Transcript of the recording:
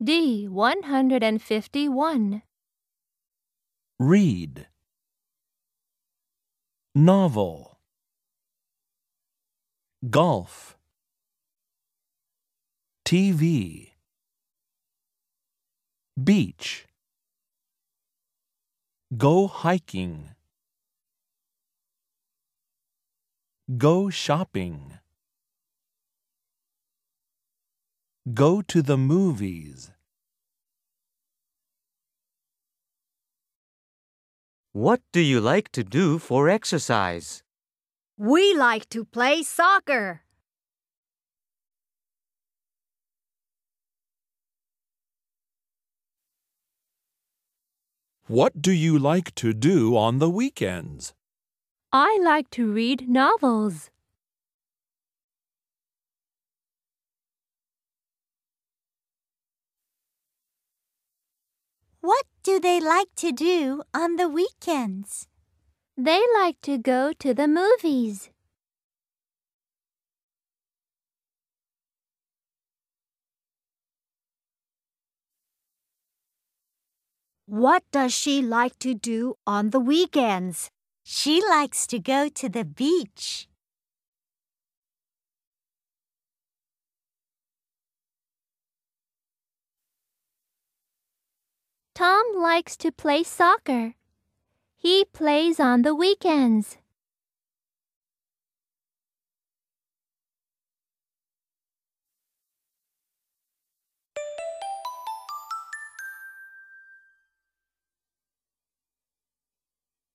D 151. Read. Novel. Golf. TV. Beach. Go hiking. Go shopping. Go to the movies. What do you like to do for exercise? We like to play soccer. What do you like to do on the weekends? I like to read novels. What do they like to do on the weekends? They like to go to the movies. What does she like to do on the weekends? She likes to go to the beach. Tom likes to play soccer. He plays on the weekends.